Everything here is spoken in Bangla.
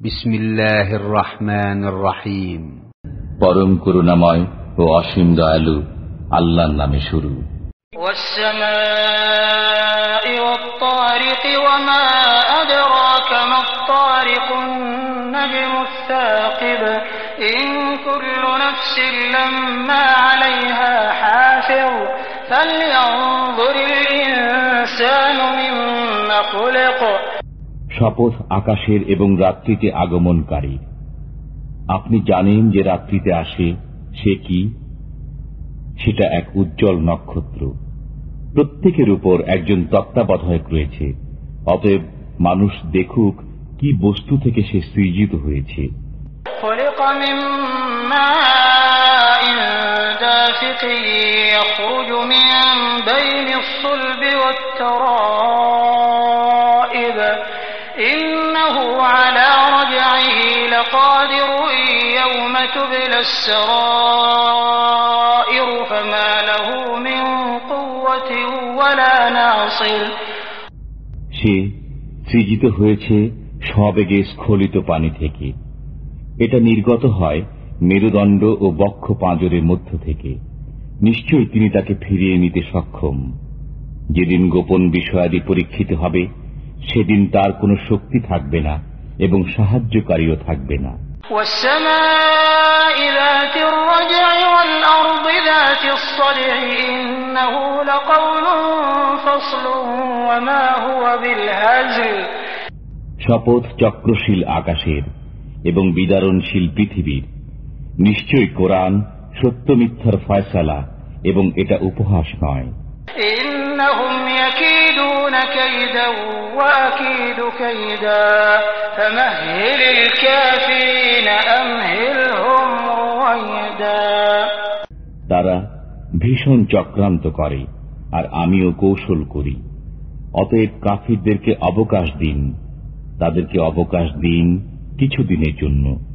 بسم الله الرحمن الرحيم পরম করুণাময় ও অসীম দয়ালু আল্লাহর নামে শুরু والسماء والطارق وما أدراك ما الطارق النجم الثاقب إن كل نفس لما عليها حافظ فلينظر الإنسان مما خلق শপথ আকাশের এবং রাত্রিতে আগমনকারী আপনি জানেন যে রাত্রিতে আসে সে কি সেটা এক উজ্জ্বল নক্ষত্র প্রত্যেকের উপর একজন তত্ত্বাবধায়ক রয়েছে অতএব মানুষ দেখুক কি বস্তু থেকে সে সৃজিত হয়েছে خلق من ماء دافق يخرج من بين الصلب والترائب لقادر يوم تبلى السرائر فما له من قوة ولا ناصر সে সৃজিত হয়েছে সবেগে স্খলিত পানি থেকে এটা নির্গত হয় মেরুদণ্ড ও বক্ষ পাঁজরের মধ্য থেকে নিশ্চয়ই তিনি তাকে ফিরিয়ে নিতে সক্ষম যেদিন গোপন বিষয়াদি পরীক্ষিত হবে সেদিন তার কোনো শক্তি থাকবে না এবং সাহায্যকারীও থাকবে না। শপথ চক্রশীল আকাশের এবং বিদারণশীল পৃথিবীর। নিশ্চয় কোরআন সত্য মিথ্যার ফয়সালা এবং এটা উপহাস নয়। তারা ভীষণ চক্রান্ত করে, আর আমিও কৌশল করি। অতএব কাফিরদেরকে অবকাশ দিন। তাদেরকে অবকাশ দিন কিছুদিনের জন্য।